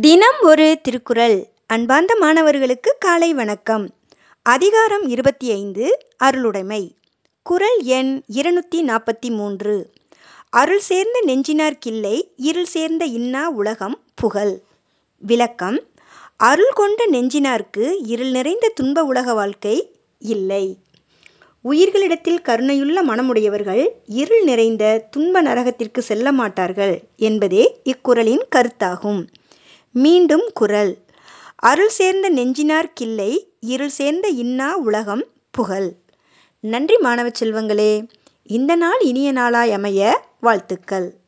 தினம் ஒரு திருக்குறள். அன்பார்ந்த மாணவர்களுக்கு காலை வணக்கம். அதிகாரம் இருபத்தி ஐந்து அருளுடைமை. குறள் எண் இருநூற்றி நாற்பத்தி மூன்று அருள் சேர்ந்த நெஞ்சினார் கிள்ளை இருள் சேர்ந்த இன்னா உலகம் புகழ். விளக்கம் அருள் கொண்ட நெஞ்சினார்க்கு இருள் நிறைந்த துன்ப உலக வாழ்க்கை இல்லை. உயிர்களிடத்தில் கருணையுள்ள மனமுடையவர்கள் இருள் நிறைந்த துன்ப நரகத்திற்கு செல்ல மாட்டார்கள் என்பதே இக்குறளின் கருத்தாகும். மீண்டும் குரல். அருள் சேர்ந்த நெஞ்சினார் கில்லை இருள் சேர்ந்த இன்னா உலகம் புகழ். நன்றி மாணவ செல்வங்களே இந்த நாள் இனிய நாளாய் அமைய வாழ்த்துக்கள்.